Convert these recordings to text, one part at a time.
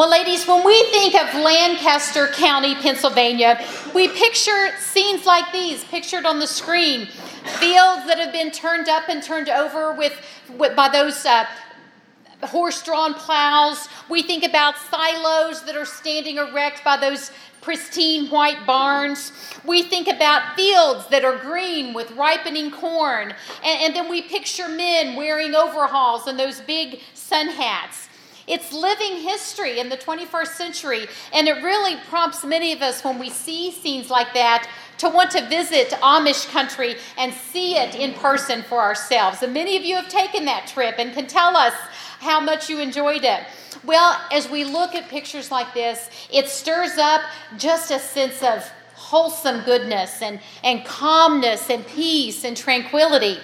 Well, ladies, when we think of Lancaster County, Pennsylvania, we picture scenes like these pictured on the screen fields that have been turned up and turned over with, with by those uh, horse drawn plows. We think about silos that are standing erect by those pristine white barns. We think about fields that are green with ripening corn. And, and, then we picture men wearing overalls and those big sun hats. It's living history in the 21st century, and it really prompts many of us when we see scenes like that to want to visit Amish country and see it in person for ourselves. And many of you have taken that trip and can tell us how much you enjoyed it. Well, as we look at pictures like this, it stirs up just a sense of wholesome goodness and, and calmness and peace and tranquility.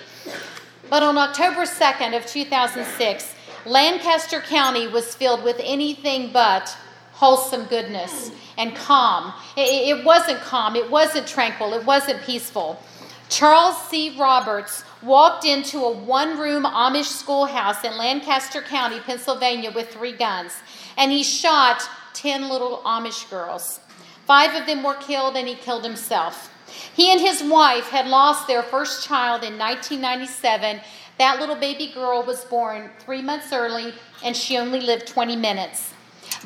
But on October 2nd of 2006, Lancaster County was filled with anything but wholesome goodness and calm. It, it, wasn't calm, it wasn't tranquil, it wasn't peaceful. Charles C. Roberts walked into a one room Amish schoolhouse in Lancaster County, Pennsylvania, with three guns, and he shot 10 little Amish girls. Five of them were killed, and he killed himself. He and his wife had lost their first child in 1997 that little baby girl was born three months early, and she only lived 20 minutes.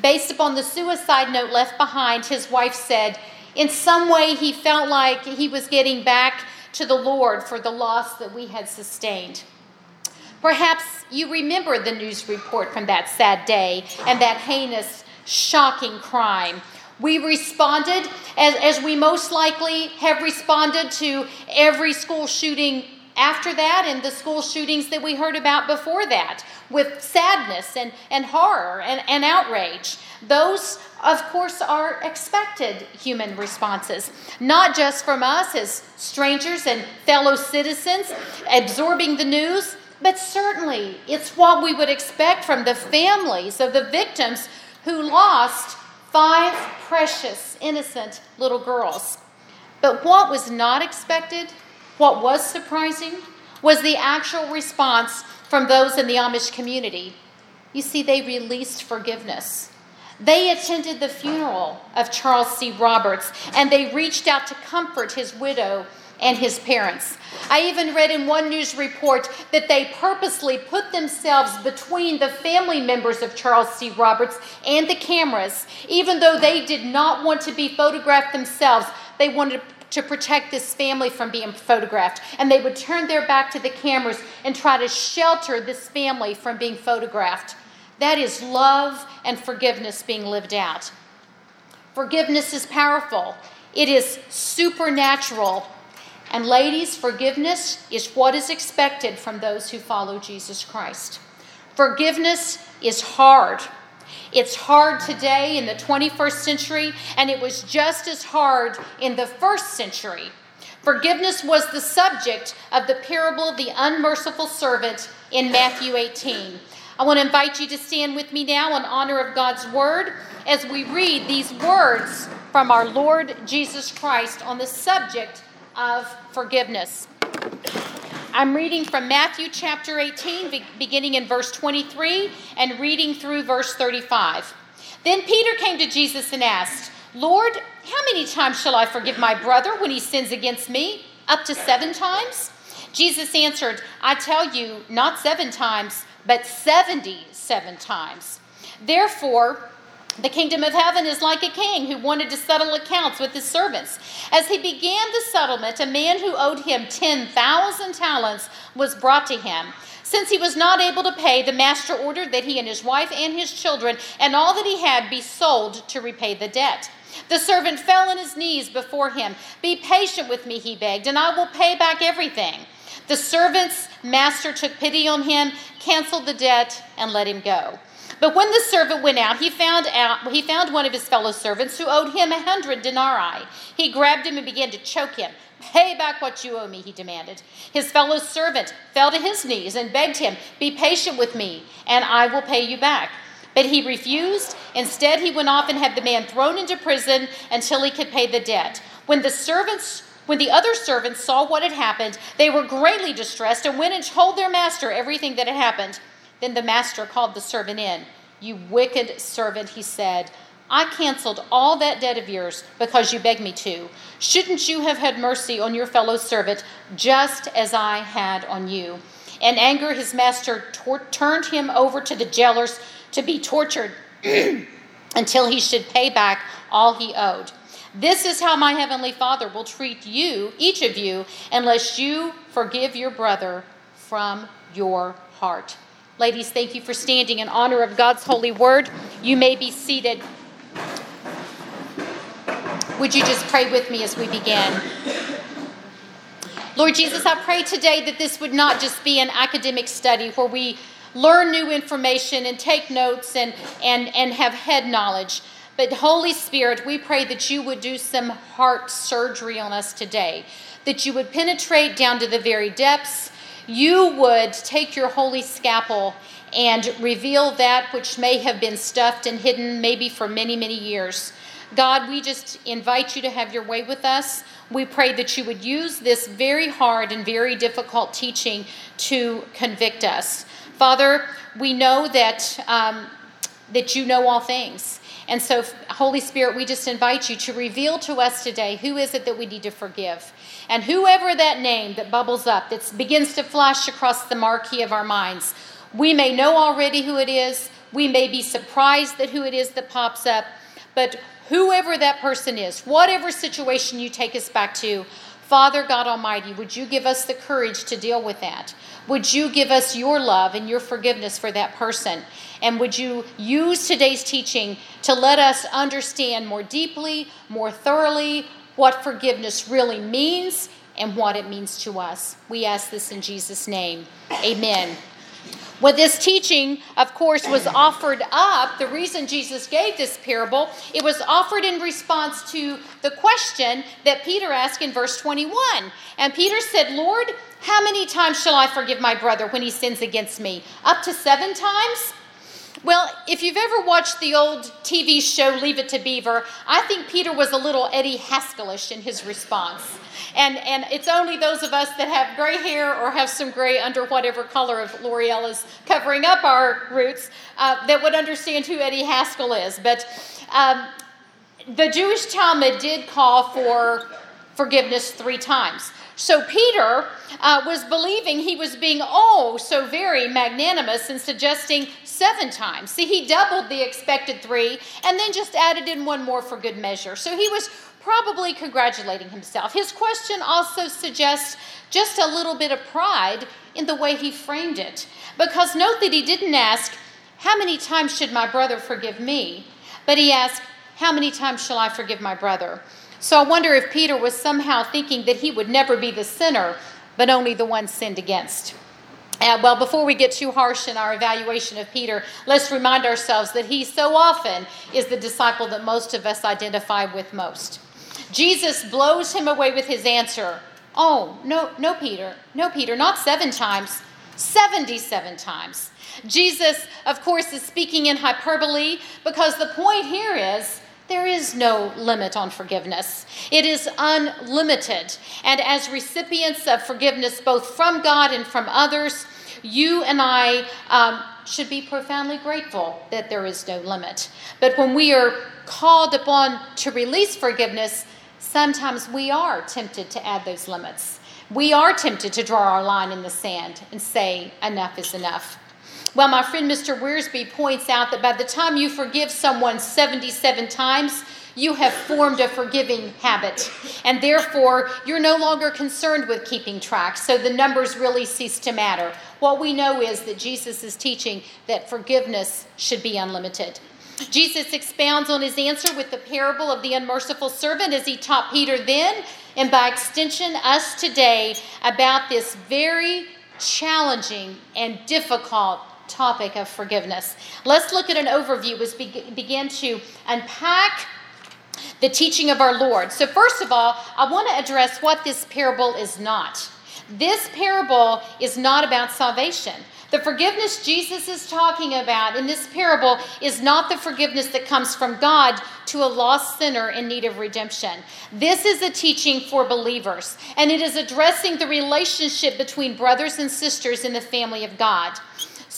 Based upon the suicide note left behind, his wife said, in some way, he felt like he was getting back to the Lord for the loss that we had sustained. Perhaps you remember the news report from that sad day and that heinous, shocking crime. We responded as, as we most likely have responded to every school shooting after that and the school shootings that we heard about before that with sadness and, and horror and, and outrage. Those, of course, are expected human responses, not just from us as strangers and fellow citizens absorbing the news, but certainly it's what we would expect from the families of the victims who lost five precious, innocent little girls. But what was not expected what was surprising was the actual response from those in the Amish community. You see, they released forgiveness. They attended the funeral of Charles C. Roberts and they reached out to comfort his widow and his parents. I even read in one news report that they purposely put themselves between the family members of Charles C. Roberts and the cameras, even though they did not want to be photographed themselves. They wanted to protect this family from being photographed. And they would turn their back to the cameras and try to shelter this family from being photographed. That is love and forgiveness being lived out. Forgiveness is powerful, it is supernatural. And, ladies, forgiveness is what is expected from those who follow Jesus Christ. Forgiveness is hard. It's hard today in the 21st century, and it was just as hard in the first century. Forgiveness was the subject of the parable of the unmerciful servant in Matthew 18. I want to invite you to stand with me now in honor of God's word as we read these words from our Lord Jesus Christ on the subject of forgiveness. I'm reading from Matthew chapter 18, beginning in verse 23 and reading through verse 35. Then Peter came to Jesus and asked, Lord, how many times shall I forgive my brother when he sins against me? Up to seven times? Jesus answered, I tell you, not seven times, but 77 times. Therefore, the kingdom of heaven is like a king who wanted to settle accounts with his servants. As he began the settlement, a man who owed him 10,000 talents was brought to him. Since he was not able to pay, the master ordered that he and his wife and his children and all that he had be sold to repay the debt. The servant fell on his knees before him. Be patient with me, he begged, and I will pay back everything. The servant's master took pity on him, canceled the debt, and let him go. But when the servant went out, he found out he found one of his fellow servants who owed him a hundred denarii. He grabbed him and began to choke him. Pay back what you owe me, he demanded. His fellow servant fell to his knees and begged him, Be patient with me, and I will pay you back. But he refused. Instead, he went off and had the man thrown into prison until he could pay the debt. When the servants when the other servants saw what had happened, they were greatly distressed and went and told their master everything that had happened. Then the master called the servant in. You wicked servant, he said. I canceled all that debt of yours because you begged me to. Shouldn't you have had mercy on your fellow servant just as I had on you? In anger, his master tor- turned him over to the jailers to be tortured until he should pay back all he owed. This is how my heavenly Father will treat you, each of you, unless you forgive your brother from your heart. Ladies, thank you for standing in honor of God's holy word. You may be seated. Would you just pray with me as we begin? Lord Jesus, I pray today that this would not just be an academic study where we learn new information and take notes and, and, and have head knowledge. But Holy Spirit, we pray that you would do some heart surgery on us today, that you would penetrate down to the very depths. You would take your holy scalpel and reveal that which may have been stuffed and hidden maybe for many, many years. God, we just invite you to have your way with us. We pray that you would use this very hard and very difficult teaching to convict us. Father, we know that, um, that you know all things. And so, Holy Spirit, we just invite you to reveal to us today who is it that we need to forgive. And whoever that name that bubbles up, that begins to flash across the marquee of our minds, we may know already who it is. We may be surprised at who it is that pops up. But whoever that person is, whatever situation you take us back to, Father God Almighty, would you give us the courage to deal with that? Would you give us your love and your forgiveness for that person? And would you use today's teaching to let us understand more deeply, more thoroughly, what forgiveness really means and what it means to us? We ask this in Jesus' name. Amen. When this teaching, of course, was offered up, the reason Jesus gave this parable, it was offered in response to the question that Peter asked in verse 21. And Peter said, Lord, how many times shall I forgive my brother when he sins against me? Up to seven times? Well, if you've ever watched the old TV show Leave It to Beaver, I think Peter was a little Eddie Haskellish in his response. And, and it's only those of us that have gray hair or have some gray under whatever color of L'Oreal is covering up our roots uh, that would understand who Eddie Haskell is. But um, the Jewish Talmud did call for forgiveness three times. So Peter uh, was believing he was being oh so very magnanimous and suggesting seven times. See, he doubled the expected three and then just added in one more for good measure. So he was probably congratulating himself. His question also suggests just a little bit of pride in the way he framed it. Because note that he didn't ask, How many times should my brother forgive me? But he asked, How many times shall I forgive my brother? So I wonder if Peter was somehow thinking that he would never be the sinner, but only the one sinned against. Uh, well, before we get too harsh in our evaluation of Peter, let's remind ourselves that he so often is the disciple that most of us identify with most. Jesus blows him away with his answer. Oh, no, no, Peter, no, Peter, not seven times, 77 times. Jesus, of course, is speaking in hyperbole because the point here is there is no limit on forgiveness. It is unlimited. And as recipients of forgiveness, both from God and from others, you and I um, should be profoundly grateful that there is no limit. But when we are called upon to release forgiveness, sometimes we are tempted to add those limits. We are tempted to draw our line in the sand and say, enough is enough. Well, my friend Mr. Wiersbe points out that by the time you forgive someone 77 times, you have formed a forgiving habit. And therefore, you're no longer concerned with keeping track. So the numbers really cease to matter. What we know is that Jesus is teaching that forgiveness should be unlimited. Jesus expounds on his answer with the parable of the unmerciful servant as he taught Peter then, and by extension, us today, about this very challenging and difficult topic of forgiveness. Let's look at an overview as we begin to unpack the teaching of our Lord. So, first of all, I want to address what this parable is not. This parable is not about salvation. The forgiveness Jesus is talking about in this parable is not the forgiveness that comes from God to a lost sinner in need of redemption. This is a teaching for believers, and it is addressing the relationship between brothers and sisters in the family of God.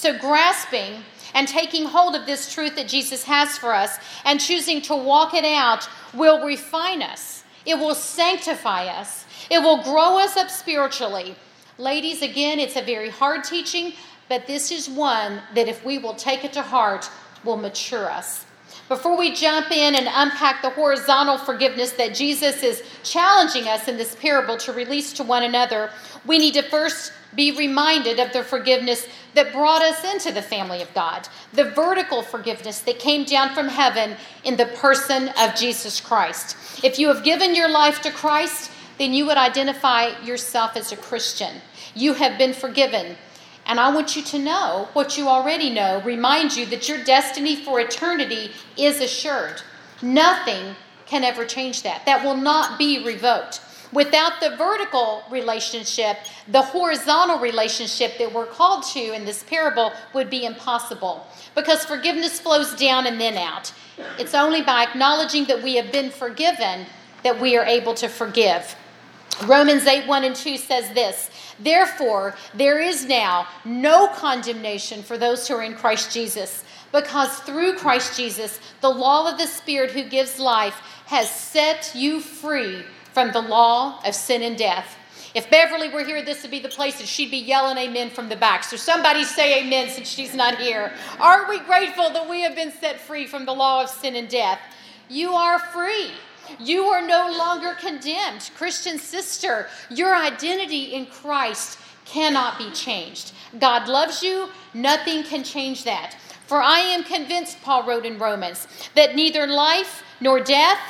So, grasping and taking hold of this truth that Jesus has for us and choosing to walk it out will refine us, it will sanctify us, it will grow us up spiritually. Ladies, again, it's a very hard teaching, but this is one that if we will take it to heart, will mature us. Before we jump in and unpack the horizontal forgiveness that Jesus is challenging us in this parable to release to one another, we need to first be reminded of the forgiveness that brought us into the family of God, the vertical forgiveness that came down from heaven in the person of Jesus Christ. If you have given your life to Christ, then you would identify yourself as a Christian. You have been forgiven. And I want you to know what you already know, remind you that your destiny for eternity is assured. Nothing can ever change that. That will not be revoked. Without the vertical relationship, the horizontal relationship that we're called to in this parable would be impossible because forgiveness flows down and then out. It's only by acknowledging that we have been forgiven that we are able to forgive. Romans 8 1 and 2 says this Therefore, there is now no condemnation for those who are in Christ Jesus, because through Christ Jesus, the law of the Spirit who gives life has set you free from the law of sin and death. If Beverly were here, this would be the place that she'd be yelling amen from the back. So somebody say amen since she's not here. Aren't we grateful that we have been set free from the law of sin and death? You are free. You are no longer condemned. Christian sister, your identity in Christ cannot be changed. God loves you, nothing can change that. For I am convinced, Paul wrote in Romans, that neither life nor death,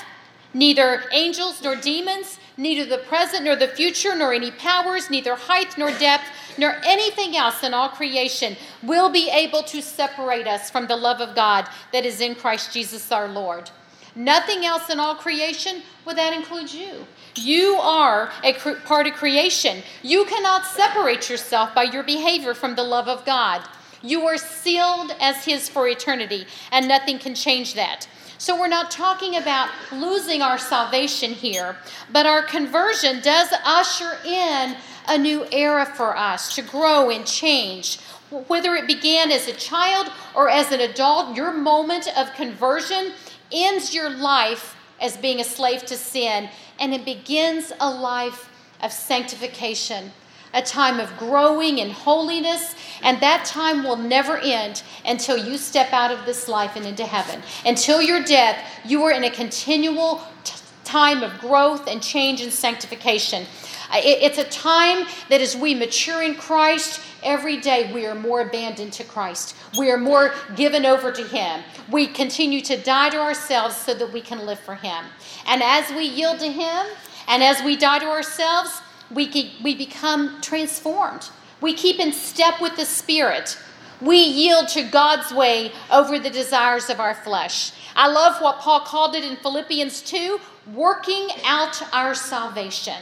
neither angels nor demons, neither the present nor the future, nor any powers, neither height nor depth, nor anything else in all creation will be able to separate us from the love of God that is in Christ Jesus our Lord. Nothing else in all creation, well, that includes you. You are a part of creation. You cannot separate yourself by your behavior from the love of God. You are sealed as His for eternity, and nothing can change that. So, we're not talking about losing our salvation here, but our conversion does usher in a new era for us to grow and change. Whether it began as a child or as an adult, your moment of conversion ends your life as being a slave to sin, and it begins a life of sanctification, a time of growing in holiness, and that time will never end until you step out of this life and into heaven. Until your death, you are in a continual t- time of growth and change and sanctification. Uh, it's a time that as we mature in Christ, every day we are more abandoned to Christ. We are more given over to Him. We continue to die to ourselves so that we can live for Him. And as we yield to Him and as we die to ourselves, we, we become transformed. We keep in step with the Spirit. We yield to God's way over the desires of our flesh. I love what Paul called it in Philippians 2 working out our salvation.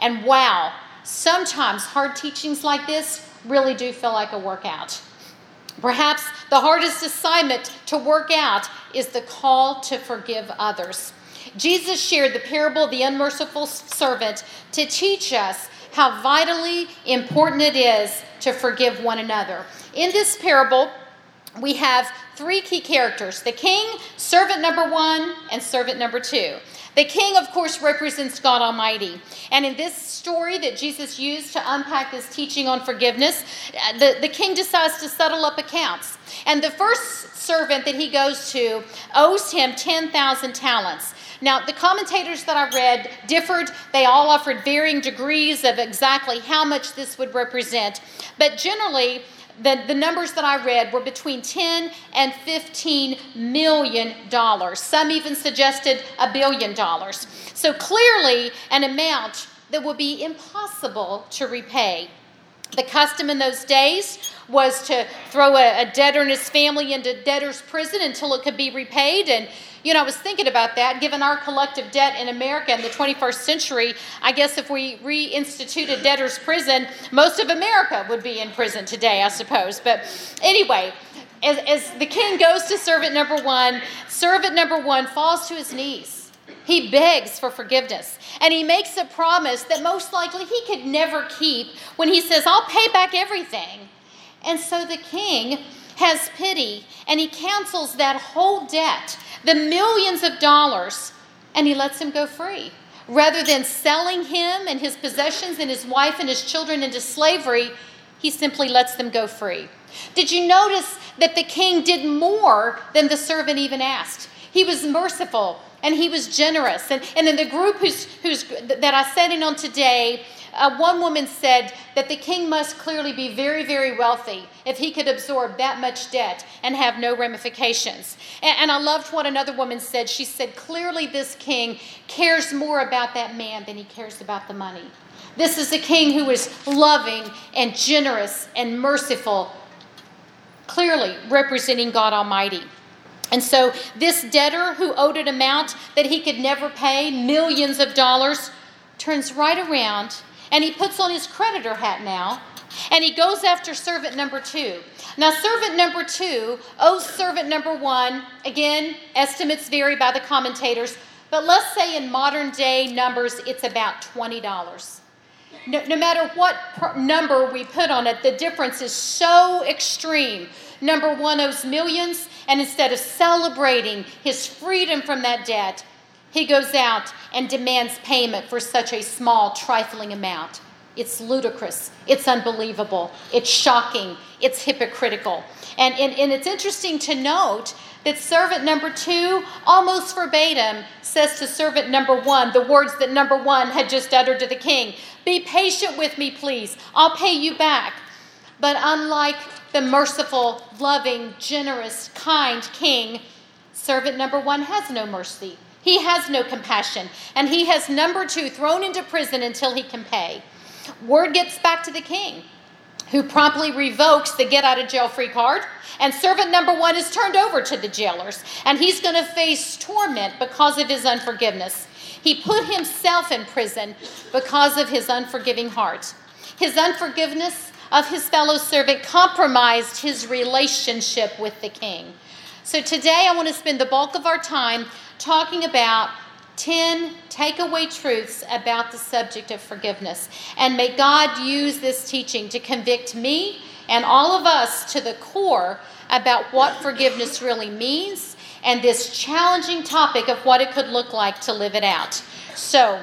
And wow, sometimes hard teachings like this really do feel like a workout. Perhaps the hardest assignment to work out is the call to forgive others. Jesus shared the parable of the unmerciful servant to teach us how vitally important it is to forgive one another. In this parable, we have three key characters the king, servant number one, and servant number two. The king, of course, represents God Almighty. And in this story that Jesus used to unpack this teaching on forgiveness, uh, the, the king decides to settle up accounts. And the first servant that he goes to owes him 10,000 talents. Now, the commentators that I read differed. They all offered varying degrees of exactly how much this would represent. But generally, the, the numbers that I read were between 10 and 15 million dollars. Some even suggested a billion dollars. So clearly, an amount that would be impossible to repay. The custom in those days was to throw a, a debtor and his family into debtor's prison until it could be repaid. And you know, I was thinking about that. Given our collective debt in America in the 21st century, I guess if we reinstituted debtor's prison, most of America would be in prison today, I suppose. But anyway, as, as the king goes to servant number one, servant number one falls to his knees. He begs for forgiveness. And he makes a promise that most likely he could never keep when he says, I'll pay back everything. And so the king has pity and he cancels that whole debt, the millions of dollars, and he lets him go free. Rather than selling him and his possessions and his wife and his children into slavery, he simply lets them go free. Did you notice that the king did more than the servant even asked? He was merciful and he was generous. And, and in the group who's, who's, that I sat in on today, uh, one woman said that the king must clearly be very, very wealthy if he could absorb that much debt and have no ramifications. And, and I loved what another woman said. She said, clearly, this king cares more about that man than he cares about the money. This is a king who is loving and generous and merciful, clearly representing God Almighty. And so, this debtor who owed an amount that he could never pay, millions of dollars, turns right around and he puts on his creditor hat now and he goes after servant number two. Now, servant number two owes servant number one. Again, estimates vary by the commentators, but let's say in modern day numbers, it's about $20. No, no matter what number we put on it, the difference is so extreme. Number one owes millions, and instead of celebrating his freedom from that debt, he goes out and demands payment for such a small, trifling amount. It's ludicrous. It's unbelievable. It's shocking. It's hypocritical. And, and, and it's interesting to note that servant number two, almost verbatim, says to servant number one the words that number one had just uttered to the king Be patient with me, please. I'll pay you back. But unlike the merciful, loving, generous, kind king, servant number one has no mercy. He has no compassion. And he has number two thrown into prison until he can pay. Word gets back to the king, who promptly revokes the get out of jail free card. And servant number one is turned over to the jailers. And he's going to face torment because of his unforgiveness. He put himself in prison because of his unforgiving heart. His unforgiveness of his fellow servant compromised his relationship with the king. So today I want to spend the bulk of our time talking about 10 takeaway truths about the subject of forgiveness. And may God use this teaching to convict me and all of us to the core about what forgiveness really means and this challenging topic of what it could look like to live it out. So,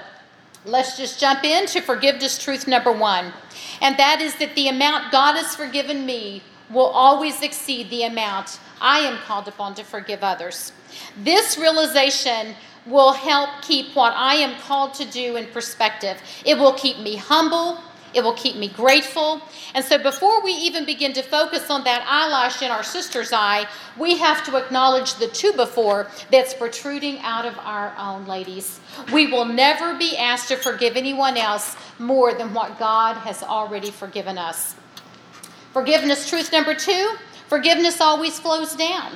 let's just jump into forgiveness truth number one. And that is that the amount God has forgiven me will always exceed the amount I am called upon to forgive others. This realization will help keep what I am called to do in perspective. It will keep me humble. It will keep me grateful. And so, before we even begin to focus on that eyelash in our sister's eye, we have to acknowledge the two before that's protruding out of our own, ladies. We will never be asked to forgive anyone else more than what God has already forgiven us. Forgiveness, truth number two forgiveness always flows down.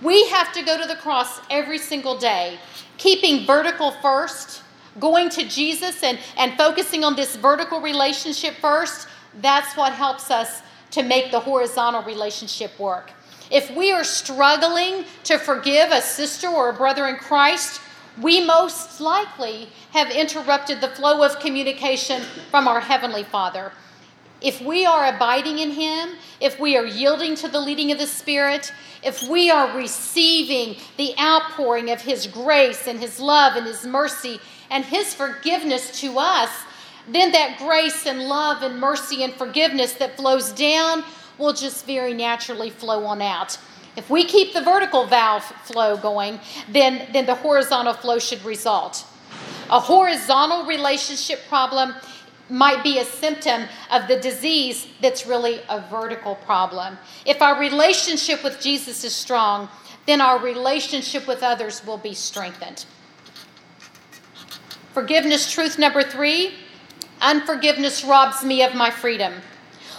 We have to go to the cross every single day, keeping vertical first, going to Jesus and, and focusing on this vertical relationship first. That's what helps us to make the horizontal relationship work. If we are struggling to forgive a sister or a brother in Christ, we most likely have interrupted the flow of communication from our Heavenly Father. If we are abiding in Him, if we are yielding to the leading of the Spirit, if we are receiving the outpouring of His grace and His love and His mercy and His forgiveness to us, then that grace and love and mercy and forgiveness that flows down will just very naturally flow on out. If we keep the vertical valve flow going, then, then the horizontal flow should result. A horizontal relationship problem might be a symptom of the disease that's really a vertical problem. If our relationship with Jesus is strong, then our relationship with others will be strengthened. Forgiveness, truth number three unforgiveness robs me of my freedom.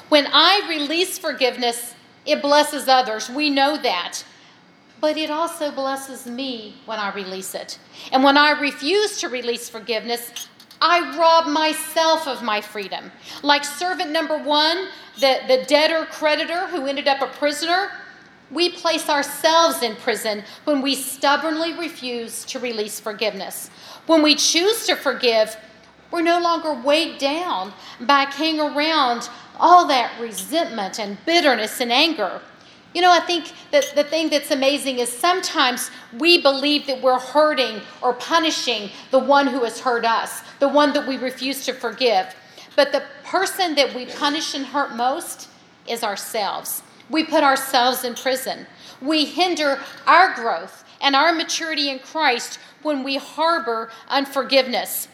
When I release forgiveness, it blesses others. We know that. But it also blesses me when I release it. And when I refuse to release forgiveness, I rob myself of my freedom. Like servant number one, the, the debtor creditor who ended up a prisoner, we place ourselves in prison when we stubbornly refuse to release forgiveness. When we choose to forgive, We're no longer weighed down by carrying around all that resentment and bitterness and anger. You know, I think that the thing that's amazing is sometimes we believe that we're hurting or punishing the one who has hurt us, the one that we refuse to forgive. But the person that we punish and hurt most is ourselves. We put ourselves in prison. We hinder our growth and our maturity in Christ when we harbor unforgiveness.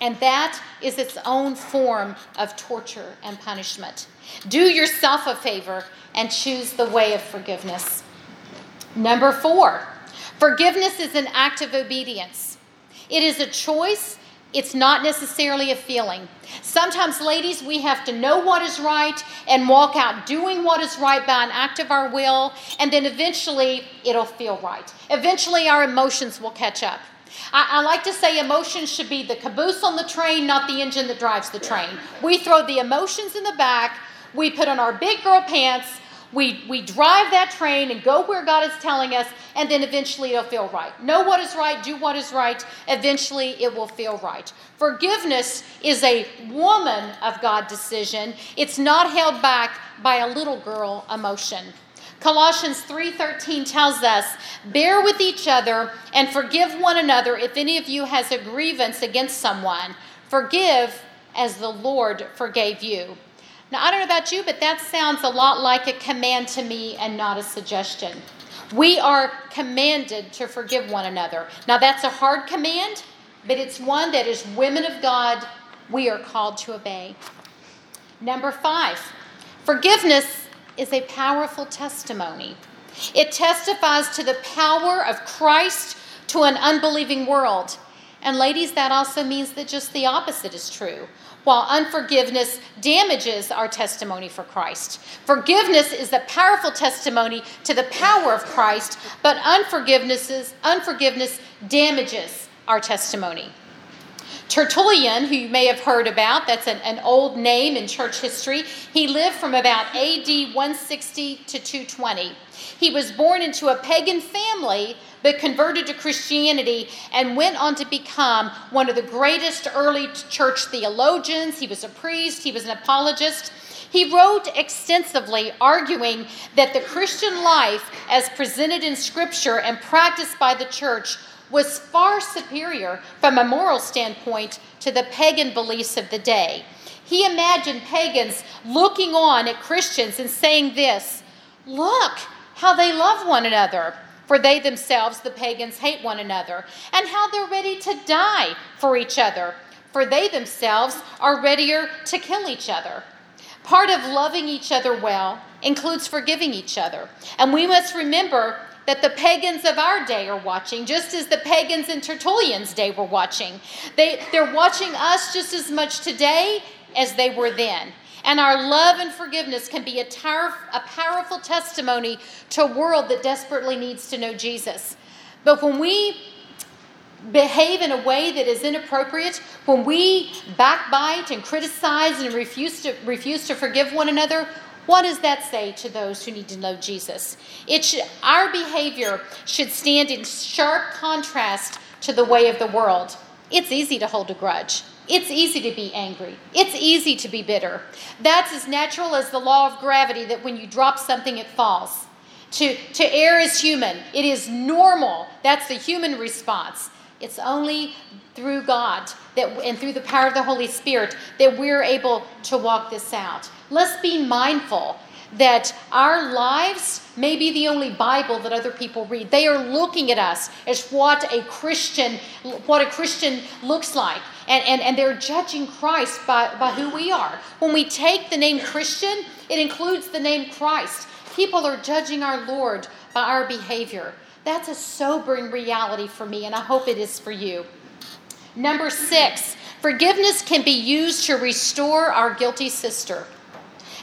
And that is its own form of torture and punishment. Do yourself a favor and choose the way of forgiveness. Number four, forgiveness is an act of obedience. It is a choice, it's not necessarily a feeling. Sometimes, ladies, we have to know what is right and walk out doing what is right by an act of our will, and then eventually it'll feel right. Eventually, our emotions will catch up. I, I, like to say emotions should be the caboose on the train, not the engine that drives the train. We throw the emotions in the back, we put on our big girl pants, we, we drive that train and go where God is telling us, and then eventually it'll feel right. Know what is right, do what is right, eventually it will feel right. Forgiveness is a woman of God decision, it's not held back by a little girl emotion. Colossians 3:13 tells us, "Bear with each other and forgive one another if any of you has a grievance against someone. Forgive as the Lord forgave you." Now, I don't know about you, but that sounds a lot like a command to me and not a suggestion. We are commanded to forgive one another. Now, that's a hard command, but it's one that, as women of God, we are called to obey. Number five, forgiveness is a powerful testimony. It testifies to the power of Christ to an unbelieving world. And, ladies, that also means that just the opposite is true while unforgiveness damages our testimony for Christ. Forgiveness is the powerful testimony to the power of Christ, but unforgiveness, is, unforgiveness damages our testimony. Tertullian, who you may have heard about, that's an, an, old name in church history, he lived from about AD 160 to 220. He was born into a pagan family but converted to Christianity and went on to become one of the greatest early church theologians. He was a priest, he was an apologist. He wrote extensively arguing that the Christian life, as presented in Scripture and practiced by the church, was far superior from a moral standpoint to the pagan beliefs of the day. He imagined pagans looking on at Christians and saying this Look how they love one another. For they themselves, the pagans, hate one another, and how they're ready to die for each other. For they themselves are readier to kill each other. Part of loving each other well includes forgiving each other. And we must remember that the pagans of our day are watching, just as the pagans in Tertullian's day were watching. They, they're watching us just as much today as they were then. And our love and forgiveness can be a, tar- a powerful testimony to a world that desperately needs to know Jesus. But when we behave in a way that is inappropriate, when we backbite and criticize and refuse to, refuse to forgive one another, what does that say to those who need to know Jesus? It should, our behavior should stand in sharp contrast to the way of the world. It's easy to hold a grudge. It's easy to be angry. It's easy to be bitter. That's as natural as the law of gravity that when you drop something, it falls. To, to err is human, it is normal. That's the human response. It's only through God that, and through the power of the Holy Spirit that we're able to walk this out. Let's be mindful that our lives may be the only Bible that other people read. They are looking at us as what a Christian, what a Christian looks like. And, and, and they're judging Christ by, by who we are. When we take the name Christian, it includes the name Christ. People are judging our Lord by our behavior. That's a sobering reality for me, and I hope it is for you. Number six, forgiveness can be used to restore our guilty sister.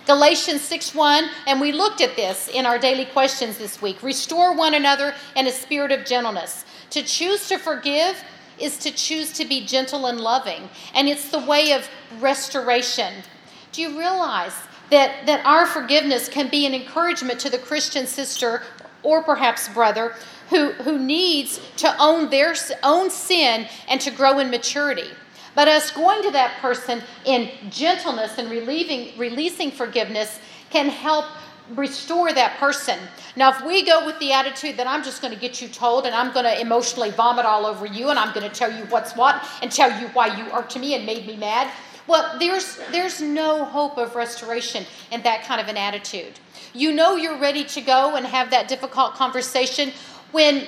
Galatians 6 1, and we looked at this in our daily questions this week. Restore one another in a spirit of gentleness. To choose to forgive is to choose to be gentle and loving, and it's the way of restoration. Do you realize that, that our forgiveness can be an encouragement to the Christian sister or perhaps brother who, who needs to own their own sin and to grow in maturity? But us going to that person in gentleness and relieving, releasing forgiveness can help restore that person. Now, if we go with the attitude that I'm just going to get you told and I'm going to emotionally vomit all over you and I'm going to tell you what's what and tell you why you are to me and made me mad, well, there's, there's no hope of restoration in that kind of an attitude. You know you're ready to go and have that difficult conversation when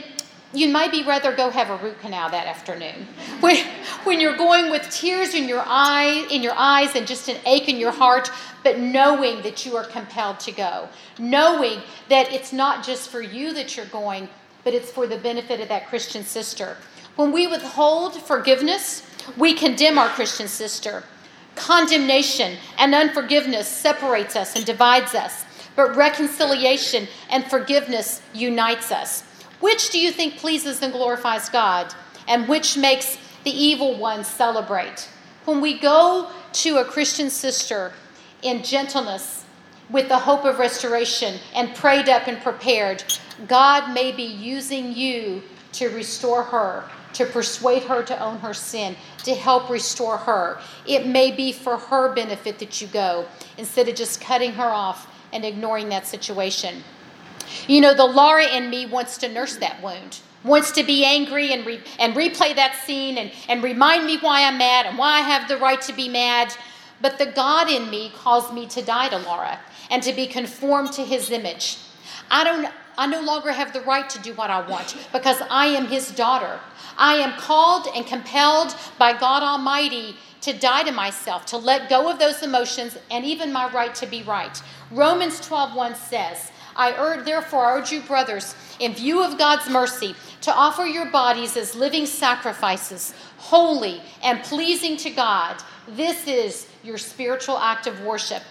you might be rather go have a root canal that afternoon. When, when you're going with tears in your eye, in your eyes and just an ache in your heart, but knowing that you are compelled to go. Knowing that it's not just for you that you're going, but it's for the benefit of that Christian sister. When we withhold forgiveness, we condemn our Christian sister. Condemnation and unforgiveness separates us and divides us, but reconciliation and forgiveness unites us. Which do you think pleases and glorifies God, and which makes the evil one celebrate? When we go to a Christian sister in gentleness with the hope of restoration and prayed up and prepared, God may be using you to restore her to persuade her to own her sin, to help restore her. It may be for her benefit that you go instead of just cutting her off and ignoring that situation. You know, the Laura in me wants to nurse that wound, wants to be angry and, re- and replay that scene and, and remind me why I'm mad and why I have the right to be mad. But the God in me calls me to die to Laura and to be conformed to his image. I don't I no longer have the right to do what I want because I am his daughter. I am called and compelled by God Almighty to die to myself, to let go of those emotions and even my right to be right. Romans 12:1 says, I urge, therefore urge you, brothers, in view of God's mercy, to offer your bodies as living sacrifices, holy and pleasing to God. This is your spiritual act of worship.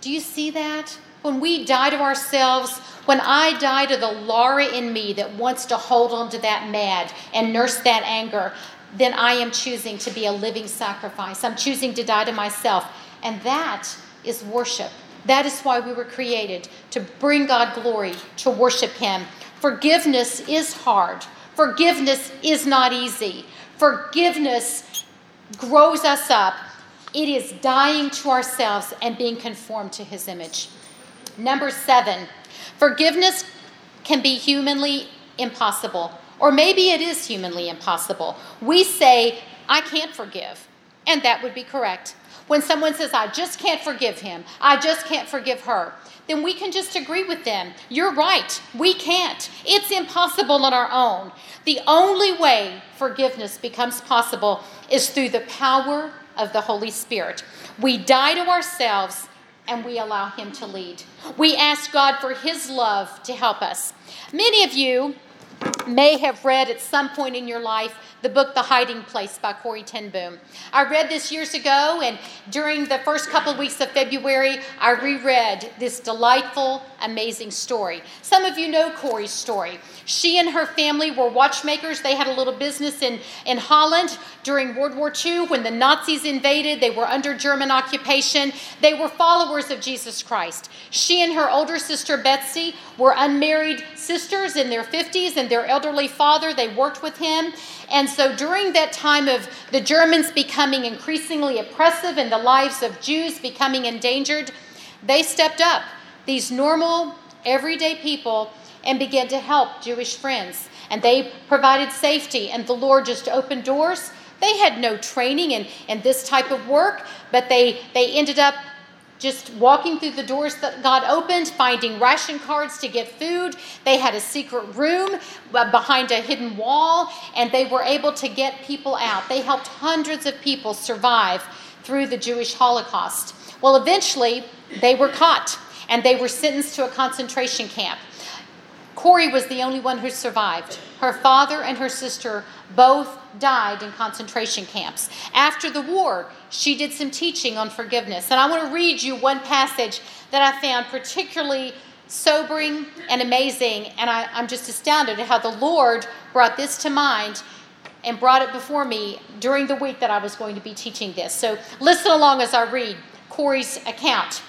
Do you see that? When we die to ourselves, when I die to the Laura in me that wants to hold on to that mad and nurse that anger, then I am choosing to be a living sacrifice. I'm choosing to die to myself. And that is worship. That is why we were created to bring God glory, to worship Him. Forgiveness is hard, forgiveness is not easy. Forgiveness grows us up. It is dying to ourselves and being conformed to His image. Number seven, forgiveness can be humanly impossible, or maybe it is humanly impossible. We say, I can't forgive, and that would be correct. When someone says, I just can't forgive him, I just can't forgive her, then we can just agree with them. You're right, we can't. It's impossible on our own. The only way forgiveness becomes possible is through the power of the Holy Spirit. We die to ourselves and we allow Him to lead. We ask God for His love to help us. Many of you may have read at some point in your life the book The Hiding Place by Corrie ten Boom. I read this years ago, and during the first couple of weeks of February, I reread this delightful, amazing story. Some of you know Corrie's story. She and her family were watchmakers. They had a little business in, in Holland during World War II when the Nazis invaded. They were under German occupation. They were followers of Jesus Christ. She and her older sister Betsie were unmarried sisters in their 50s, and their elderly father, they worked with him. And so during that time of the Germans becoming increasingly oppressive and the lives of Jews becoming endangered, they stepped up, these normal, everyday people, and began to help Jewish friends. And they provided safety, and the Lord just opened doors. They had no training in, in this type of work, but they, they ended up just walking through the doors that God opened, finding ration cards to get food. They had a secret room uh, behind a hidden wall, and they were able to get people out. They helped hundreds of people survive through the Jewish Holocaust. Well, eventually, they were caught and they were sentenced to a concentration camp. Corrie was the only one who survived. Her father and her sister both died in concentration camps. After the war, she did some teaching on forgiveness. And I want to read you one passage that I found particularly sobering and amazing. And I, am just astounded at how the Lord brought this to mind and brought it before me during the week that I was going to be teaching this. So listen along as I read Corrie's account.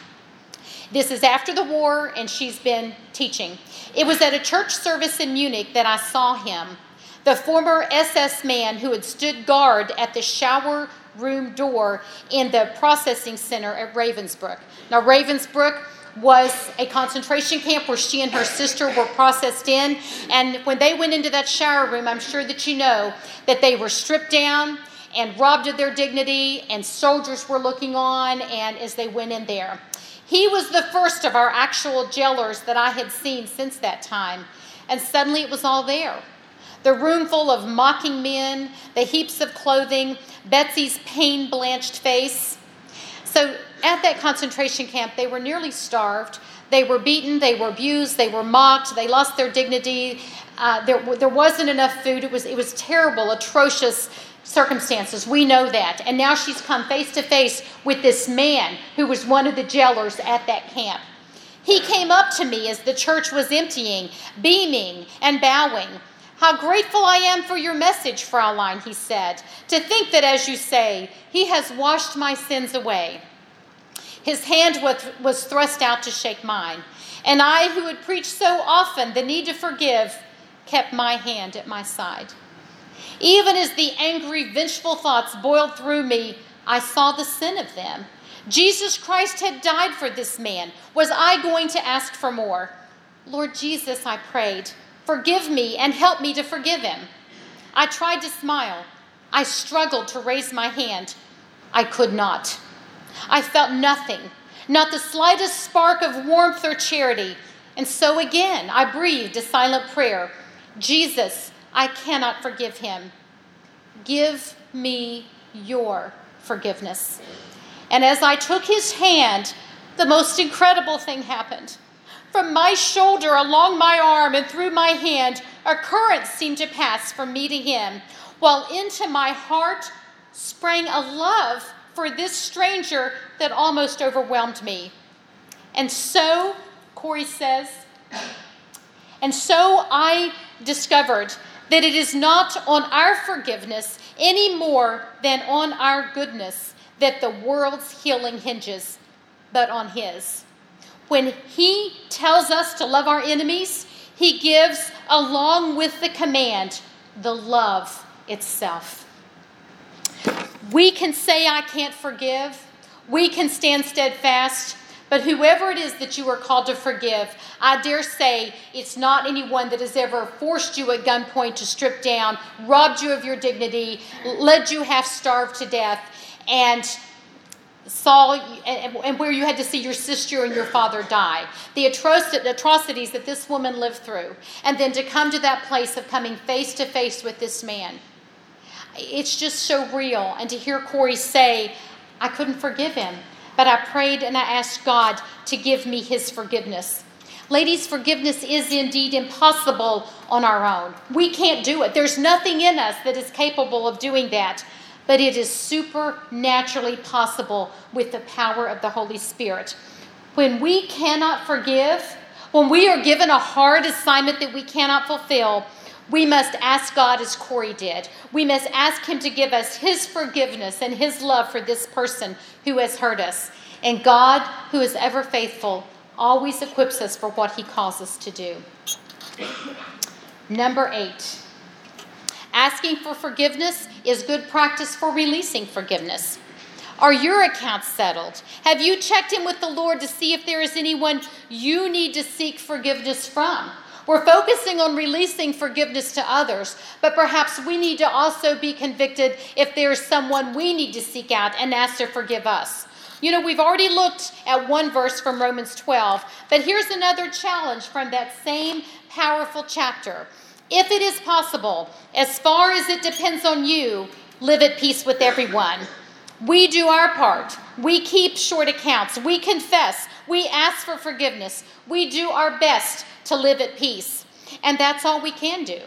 This is after the war, and she's been teaching. It was at a church service in Munich that I saw him, the former SS man who had stood guard at the shower room door in the processing center at Ravensbrück. Now, Ravensbrück was a concentration camp where she and her sister were processed in. And when they went into that shower room, I'm sure that you know that they were stripped down and robbed of their dignity, and soldiers were looking on and as they went in there. He was the first of our actual jailers that I had seen since that time, and suddenly it was all there. The room full of mocking men, the heaps of clothing, Betsie's pain blanched face. So at that concentration camp, they were nearly starved. They were beaten, they were abused, they were mocked, they lost their dignity. Uh, there, there wasn't enough food. It was, it was terrible, atrocious circumstances. We know that. And now she's come face to face with this man who was one of the jailers at that camp. He came up to me as the church was emptying, beaming and bowing. How grateful I am for your message, Fraulein, he said. To think that, as you say, he has washed my sins away. His hand was thrust out to shake mine, and I, who had preached so often the need to forgive, kept my hand at my side. Even as the angry, vengeful thoughts boiled through me, I saw the sin of them. Jesus Christ had died for this man. Was I going to ask for more? Lord Jesus, I prayed, forgive me and help me to forgive him. I tried to smile. I struggled to raise my hand. I could not. I felt nothing, not the slightest spark of warmth or charity. And so again, I breathed a silent prayer Jesus, I cannot forgive him. Give me your forgiveness. And as I took his hand, the most incredible thing happened. From my shoulder, along my arm, and through my hand, a current seemed to pass from me to him, while into my heart sprang a love for this stranger that almost overwhelmed me. And so, Corrie says, and so I discovered that it is not on our forgiveness any more than on our goodness that the world's healing hinges, but on His. When He tells us to love our enemies, He gives, along with the command, the love itself. We can say, I can't forgive. We can stand steadfast. But whoever it is that you are called to forgive, I dare say it's not anyone that has ever forced you at gunpoint to strip down, robbed you of your dignity, led you half starved to death, and saw and, where you had to see your sister and your father die the atrocities that this woman lived through and then to come to that place of coming face to face with this man it's just so real. And to hear Corrie say, I couldn't forgive him, but I prayed and I asked God to give me his forgiveness. Ladies, forgiveness is indeed impossible on our own. We can't do it. There's nothing in us that is capable of doing that, but it is supernaturally possible with the power of the Holy Spirit. When we cannot forgive, when we are given a hard assignment that we cannot fulfill, we must ask God as Corrie did. We must ask Him to give us His forgiveness and His love for this person who has hurt us. And God, who is ever faithful, always equips us for what He calls us to do. Number eight, asking for forgiveness is good practice for releasing forgiveness. Are your accounts settled? Have you checked in with the Lord to see if there is anyone you need to seek forgiveness from? We're focusing on releasing forgiveness to others, but perhaps we need to also be convicted if there's someone we need to seek out and ask to forgive us. You know, we've already looked at one verse from Romans 12, but here's another challenge from that same powerful chapter. If it is possible, as far as it depends on you, live at peace with everyone. We do our part. We keep short accounts. We confess. We ask for forgiveness. We do our best to live at peace. And that's all we can do.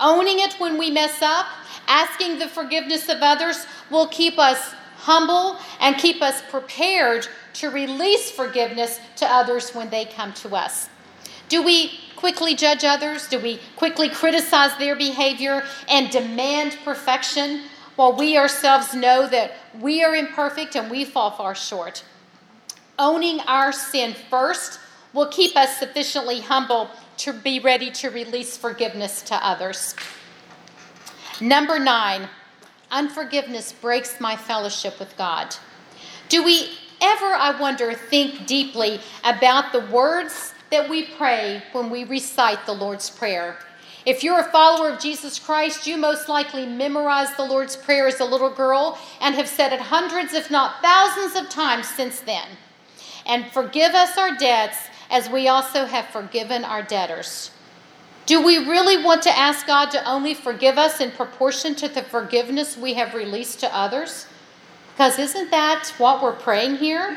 Owning it when we mess up, asking the forgiveness of others will keep us humble and keep us prepared to release forgiveness to others when they come to us. Do we quickly judge others? Do we quickly criticize their behavior and demand perfection while we ourselves know that we are imperfect and we fall far short? Owning our sin first will keep us sufficiently humble to be ready to release forgiveness to others. Number nine, Unforgiveness breaks my fellowship with God. Do we ever, I wonder, think deeply about the words that we pray when we recite the Lord's Prayer? If you're a follower of Jesus Christ, you most likely memorized the Lord's Prayer as a little girl and have said it hundreds, if not thousands, of times since then. And forgive us our debts as we also have forgiven our debtors. Do we really want to ask God to only forgive us in proportion to the forgiveness we have released to others? Because isn't that what we're praying here?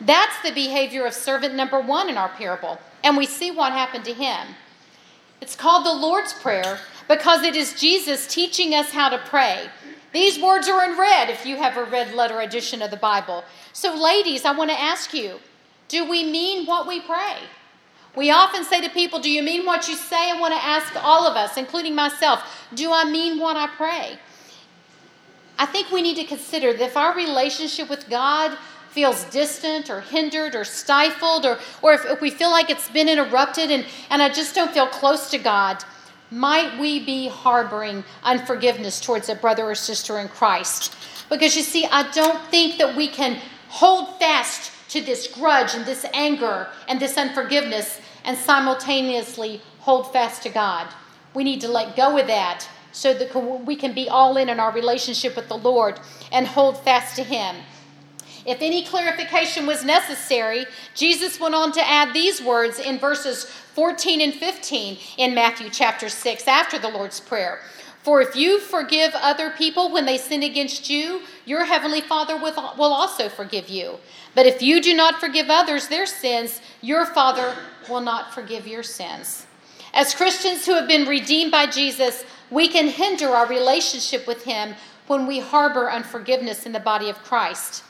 That's the behavior of servant number one in our parable. And we see what happened to him. It's called the Lord's Prayer because it is Jesus teaching us how to pray. These words are in red if you have a red letter edition of the Bible. So, ladies, I want to ask you do we mean what we pray? We often say to people, Do you mean what you say? I want to ask all of us, including myself, do I mean what I pray? I think we need to consider that if our relationship with God feels distant or hindered or stifled, or, or if, if we feel like it's been interrupted and, and I just don't feel close to God, might we be harboring unforgiveness towards a brother or sister in Christ? Because you see, I don't think that we can hold fast to this grudge and this anger and this unforgiveness and simultaneously hold fast to God. We need to let go of that so that we can be all in in our relationship with the Lord and hold fast to Him. If any clarification was necessary, Jesus went on to add these words in verses 14 and 15 in Matthew chapter 6 after the Lord's Prayer. For if you forgive other people when they sin against you, your heavenly Father will also forgive you. But if you do not forgive others their sins, your Father will not forgive your sins. As Christians who have been redeemed by Jesus, we can hinder our relationship with Him when we harbor unforgiveness in the body of Christ.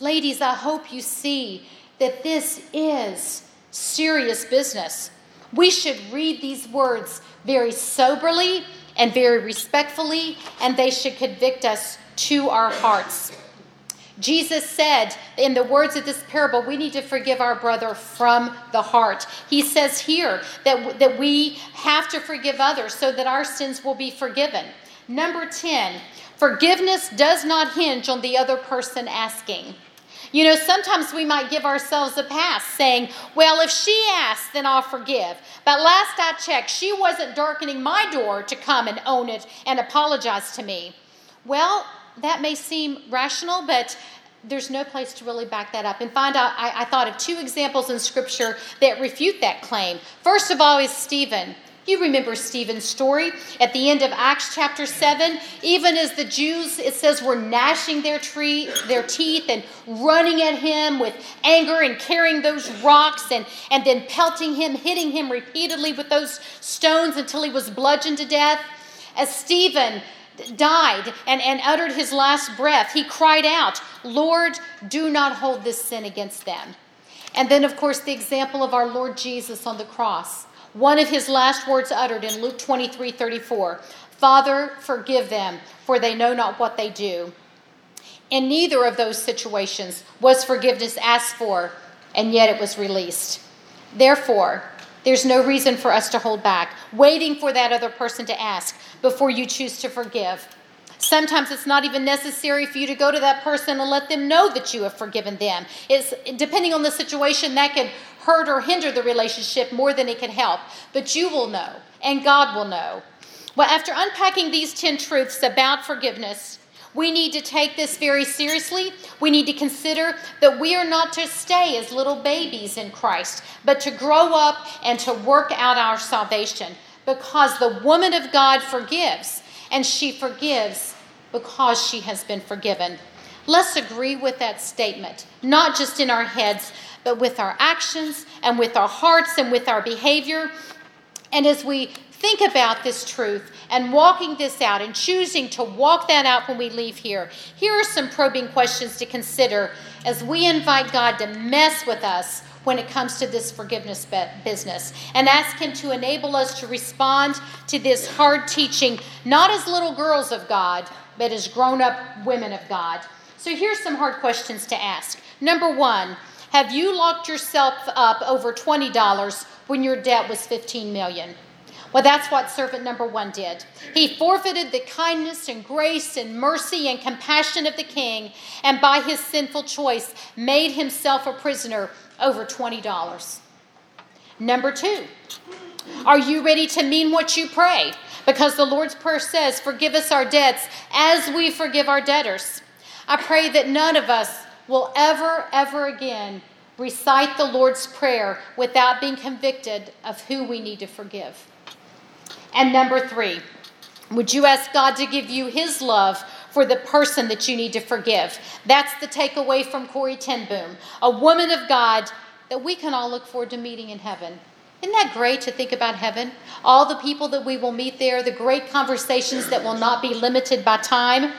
Ladies, I hope you see that this is serious business. We should read these words very soberly and very respectfully, and they should convict us to our hearts. Jesus said in the words of this parable, we need to forgive our brother from the heart. He says here that, that we have to forgive others so that our sins will be forgiven. Number 10, forgiveness does not hinge on the other person asking. You know, sometimes we might give ourselves a pass saying, well, if she asks, then I'll forgive. But last I checked, she wasn't darkening my door to come and own it and apologize to me. Well, that may seem rational, but there's no place to really back that up. And find out, I, I thought of two examples in Scripture that refute that claim. First of all is Stephen. You remember Stephen's story at the end of Acts chapter 7. Even as the Jews, it says, were gnashing their, tree, their teeth and running at him with anger and carrying those rocks and, and then pelting him, hitting him repeatedly with those stones until he was bludgeoned to death. As Stephen died and, and uttered his last breath, he cried out, Lord, do not hold this sin against them. And then, of course, the example of our Lord Jesus on the cross one of his last words uttered in Luke 23 34 Father, forgive them, for they know not what they do. In neither of those situations was forgiveness asked for, and yet it was released. Therefore, there's no reason for us to hold back, waiting for that other person to ask before you choose to forgive. Sometimes it's not even necessary for you to go to that person and let them know that you have forgiven them. It's depending on the situation that could hurt or hinder the relationship more than it can help. But you will know, and God will know. Well, after unpacking these 10 truths about forgiveness, we need to take this very seriously. We need to consider that we are not to stay as little babies in Christ, but to grow up and to work out our salvation because the woman of God forgives, and she forgives because she has been forgiven. Let's agree with that statement, not just in our heads, but with our actions and with our hearts and with our behavior. And as we think about this truth and walking this out and choosing to walk that out when we leave here, here are some probing questions to consider as we invite God to mess with us when it comes to this forgiveness business and ask Him to enable us to respond to this hard teaching, not as little girls of God, but as grown up women of God. So here's some hard questions to ask. Number one, have you locked yourself up over $20 when your debt was 15 million? Well, that's what servant number one did. He forfeited the kindness and grace and mercy and compassion of the king, and by his sinful choice, made himself a prisoner over $20. Number two, are you ready to mean what you pray? Because the Lord's Prayer says, Forgive us our debts as we forgive our debtors. I pray that none of us will ever, ever again recite the Lord's Prayer without being convicted of who we need to forgive. And number three, would you ask God to give you His love for the person that you need to forgive? That's the takeaway from Corrie ten Boom, a woman of God that we can all look forward to meeting in heaven. Isn't that great to think about heaven? All the people that we will meet there, the great conversations that will not be limited by time.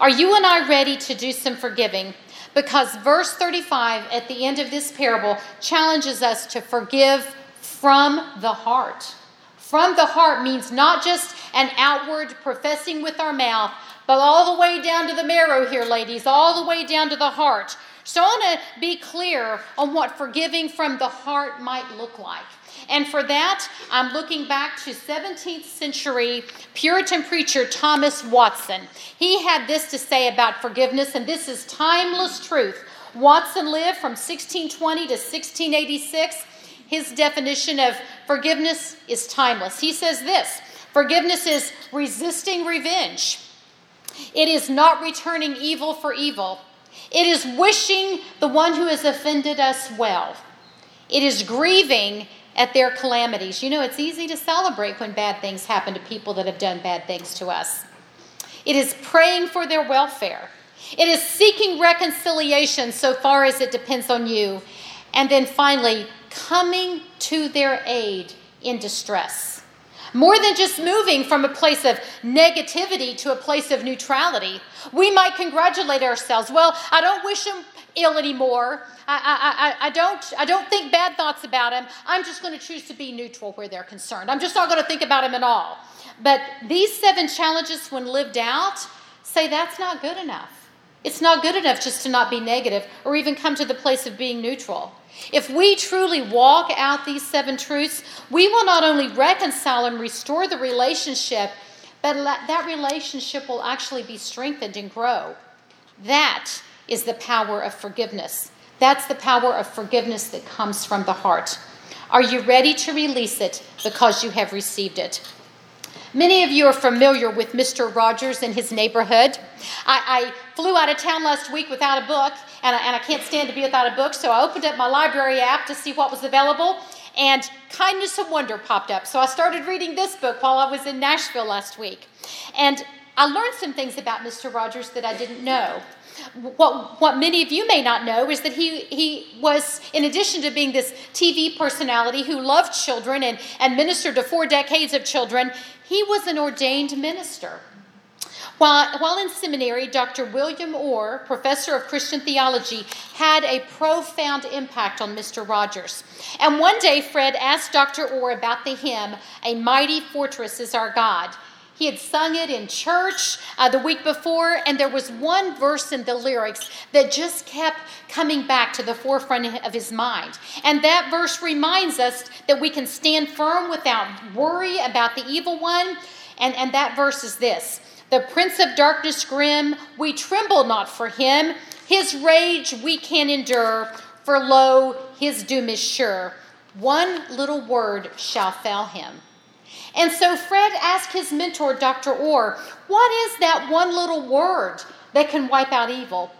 Are you and I ready to do some forgiving? Because verse 35 at the end of this parable challenges us to forgive from the heart. From the heart means not just an outward professing with our mouth, but all the way down to the marrow here, ladies, all the way down to the heart. So I want to be clear on what forgiving from the heart might look like. And for that, I'm looking back to 17th century Puritan preacher Thomas Watson. He had this to say about forgiveness, and this is timeless truth. Watson lived from 1620 to 1686. His definition of forgiveness is timeless. He says this forgiveness is resisting revenge, it is not returning evil for evil, it is wishing the one who has offended us well, it is grieving at their calamities. You know, it's easy to celebrate when bad things happen to people that have done bad things to us. It is praying for their welfare. It is seeking reconciliation so far as it depends on you. And then finally, coming to their aid in distress. More than just moving from a place of negativity to a place of neutrality, we might congratulate ourselves. Well, I don't wish them ill anymore. I, I, I, I, don't, I don't think bad thoughts about him. I'm just going to choose to be neutral where they're concerned. I'm just not going to think about him at all. But these seven challenges, when lived out, say that's not good enough. It's not good enough just to not be negative or even come to the place of being neutral. If we truly walk out these seven truths, we will not only reconcile and restore the relationship, but that relationship will actually be strengthened and grow. That is the power of forgiveness. That's the power of forgiveness that comes from the heart. Are you ready to release it because you have received it? Many of you are familiar with Mr. Rogers and his neighborhood. I, I flew out of town last week without a book, and I, and I can't stand to be without a book, so I opened up my library app to see what was available, and Kindness and Wonder popped up. So I started reading this book while I was in Nashville last week. And I learned some things about Mr. Rogers that I didn't know what, what many of you may not know is that he, he was, in addition to being this TV personality who loved children and, and ministered to four decades of children, he was an ordained minister. While, while in seminary, Dr. William Orr, professor of Christian theology, had a profound impact on Mr. Rogers. And one day, Fred asked Dr. Orr about the hymn, A Mighty Fortress is Our God. He had sung it in church uh, the week before, and there was one verse in the lyrics that just kept coming back to the forefront of his mind. And that verse reminds us that we can stand firm without worry about the evil one. And, and that verse is this The Prince of Darkness grim, we tremble not for him. His rage we can endure, for lo, his doom is sure. One little word shall fell him. And so Fred asked his mentor, Dr. Orr, what is that one little word that can wipe out evil?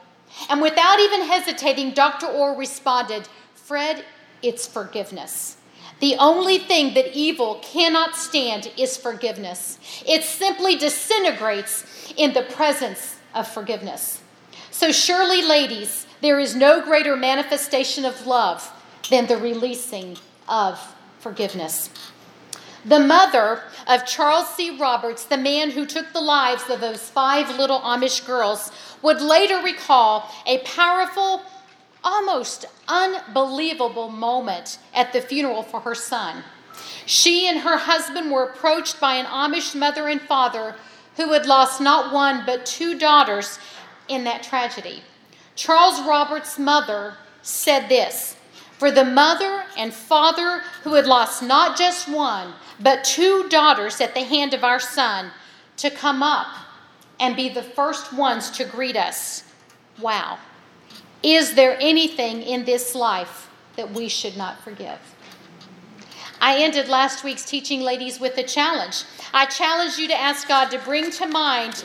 And without even hesitating, Dr. Orr responded, Fred, it's forgiveness. The only thing that evil cannot stand is forgiveness. It simply disintegrates in the presence of forgiveness. So, surely, ladies, there is no greater manifestation of love than the releasing of forgiveness. The mother of Charles C. Roberts, the man who took the lives of those five little Amish girls, would later recall a powerful, almost unbelievable moment at the funeral for her son. She and her husband were approached by an Amish mother and father who had lost not one but two daughters in that tragedy. Charles Roberts' mother said this for the mother and father who had lost not just one, but two daughters at the hand of our son to come up and be the first ones to greet us. Wow. Is there anything in this life that we should not forgive? I ended last week's teaching, ladies, with a challenge. I challenge you to ask God to bring to mind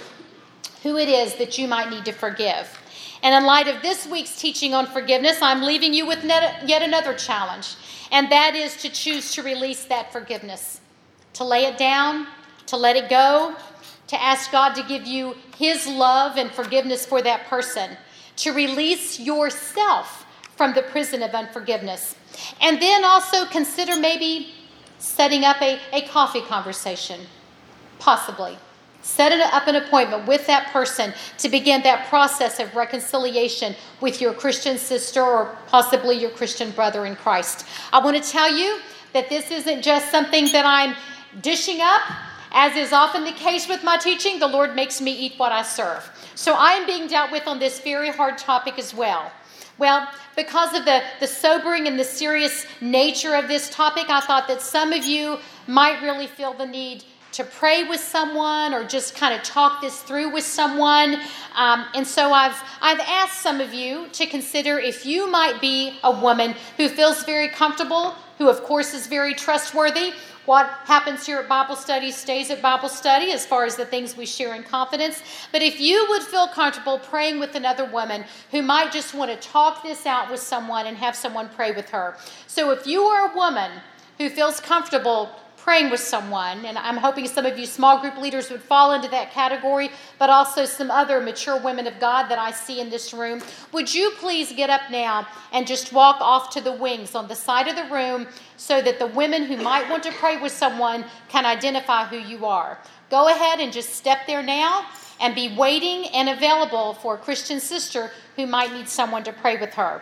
who it is that you might need to forgive. And in light of this week's teaching on forgiveness, I'm leaving you with yet another challenge, and that is to choose to release that forgiveness, to lay it down, to let it go, to ask God to give you His love and forgiveness for that person, to release yourself from the prison of unforgiveness. And then also consider maybe setting up a, a coffee conversation, possibly. Set up an appointment with that person to begin that process of reconciliation with your Christian sister or possibly your Christian brother in Christ. I want to tell you that this isn't just something that I'm dishing up. As is often the case with my teaching, the Lord makes me eat what I serve. So I am being dealt with on this very hard topic as well. Well, because of the, the sobering and the serious nature of this topic, I thought that some of you might really feel the need to pray with someone or just kind of talk this through with someone. Um, and so I've, I've asked some of you to consider if you might be a woman who feels very comfortable, who, of course, is very trustworthy. What happens here at Bible study stays at Bible study as far as the things we share in confidence. But if you would feel comfortable praying with another woman who might just want to talk this out with someone and have someone pray with her. So if you are a woman who feels comfortable praying with someone, and I'm hoping some of you small group leaders would fall into that category, but also some other mature women of God that I see in this room, would you please get up now and just walk off to the wings on the side of the room so that the women who might want to pray with someone can identify who you are? Go ahead and just step there now and be waiting and available for a Christian sister who might need someone to pray with her.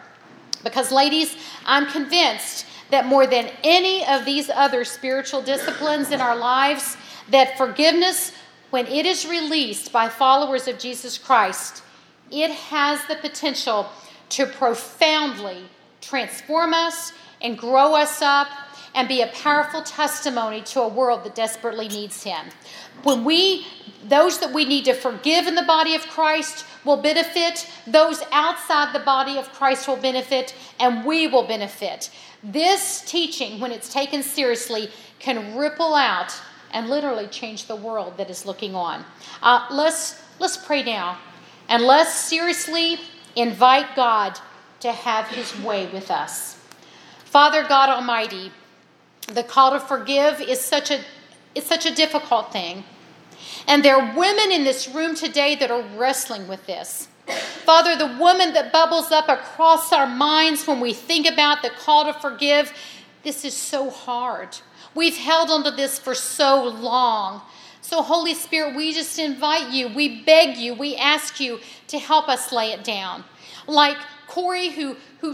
Because, ladies, I'm convinced that more than any of these other spiritual disciplines in our lives, that forgiveness, when it is released by followers of Jesus Christ, it has the potential to profoundly transform us and grow us up and be a powerful testimony to a world that desperately needs him. When we those that we need to forgive in the body of Christ will benefit, those outside the body of Christ will benefit, and we will benefit. This teaching, when it's taken seriously, can ripple out and literally change the world that is looking on. Uh, let's, let's pray now and let's seriously invite God to have his way with us. Father God Almighty, the call to forgive is such a, it's such a difficult thing. And there are women in this room today that are wrestling with this. Father, the woman that bubbles up across our minds when we think about the call to forgive, this is so hard. We've held onto this for so long. So, Holy Spirit, we just invite you, we beg you, we ask you to help us lay it down. Like Corrie, who, who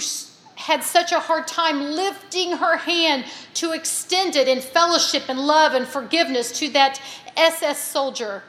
had such a hard time lifting her hand to extend it in fellowship and love and forgiveness to that SS soldier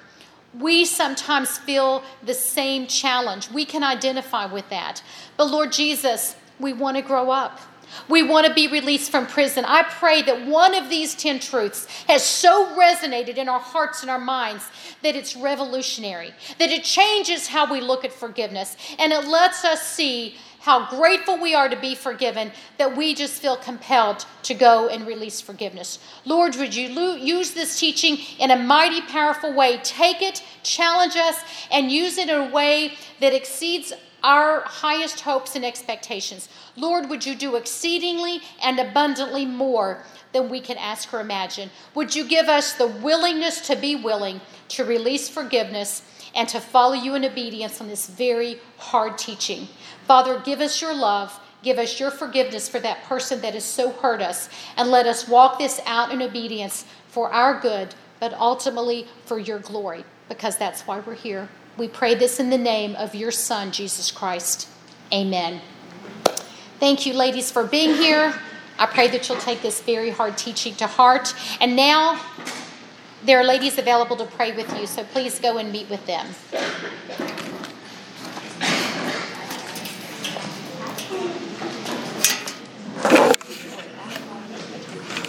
we sometimes feel the same challenge. We can identify with that. But Lord Jesus, we want to grow up. We want to be released from prison. I pray that one of these 10 truths has so resonated in our hearts and our minds that it's revolutionary, that it changes how we look at forgiveness, and it lets us see how grateful we are to be forgiven that we just feel compelled to go and release forgiveness. Lord, would you use this teaching in a mighty, powerful way? Take it, challenge us, and use it in a way that exceeds our highest hopes and expectations. Lord, would you do exceedingly and abundantly more than we can ask or imagine? Would you give us the willingness to be willing to release forgiveness and to follow you in obedience on this very hard teaching? Father, give us your love. Give us your forgiveness for that person that has so hurt us. And let us walk this out in obedience for our good, but ultimately for your glory, because that's why we're here. We pray this in the name of your Son, Jesus Christ. Amen. Thank you, ladies, for being here. I pray that you'll take this very hard teaching to heart. And now, there are ladies available to pray with you, so please go and meet with them.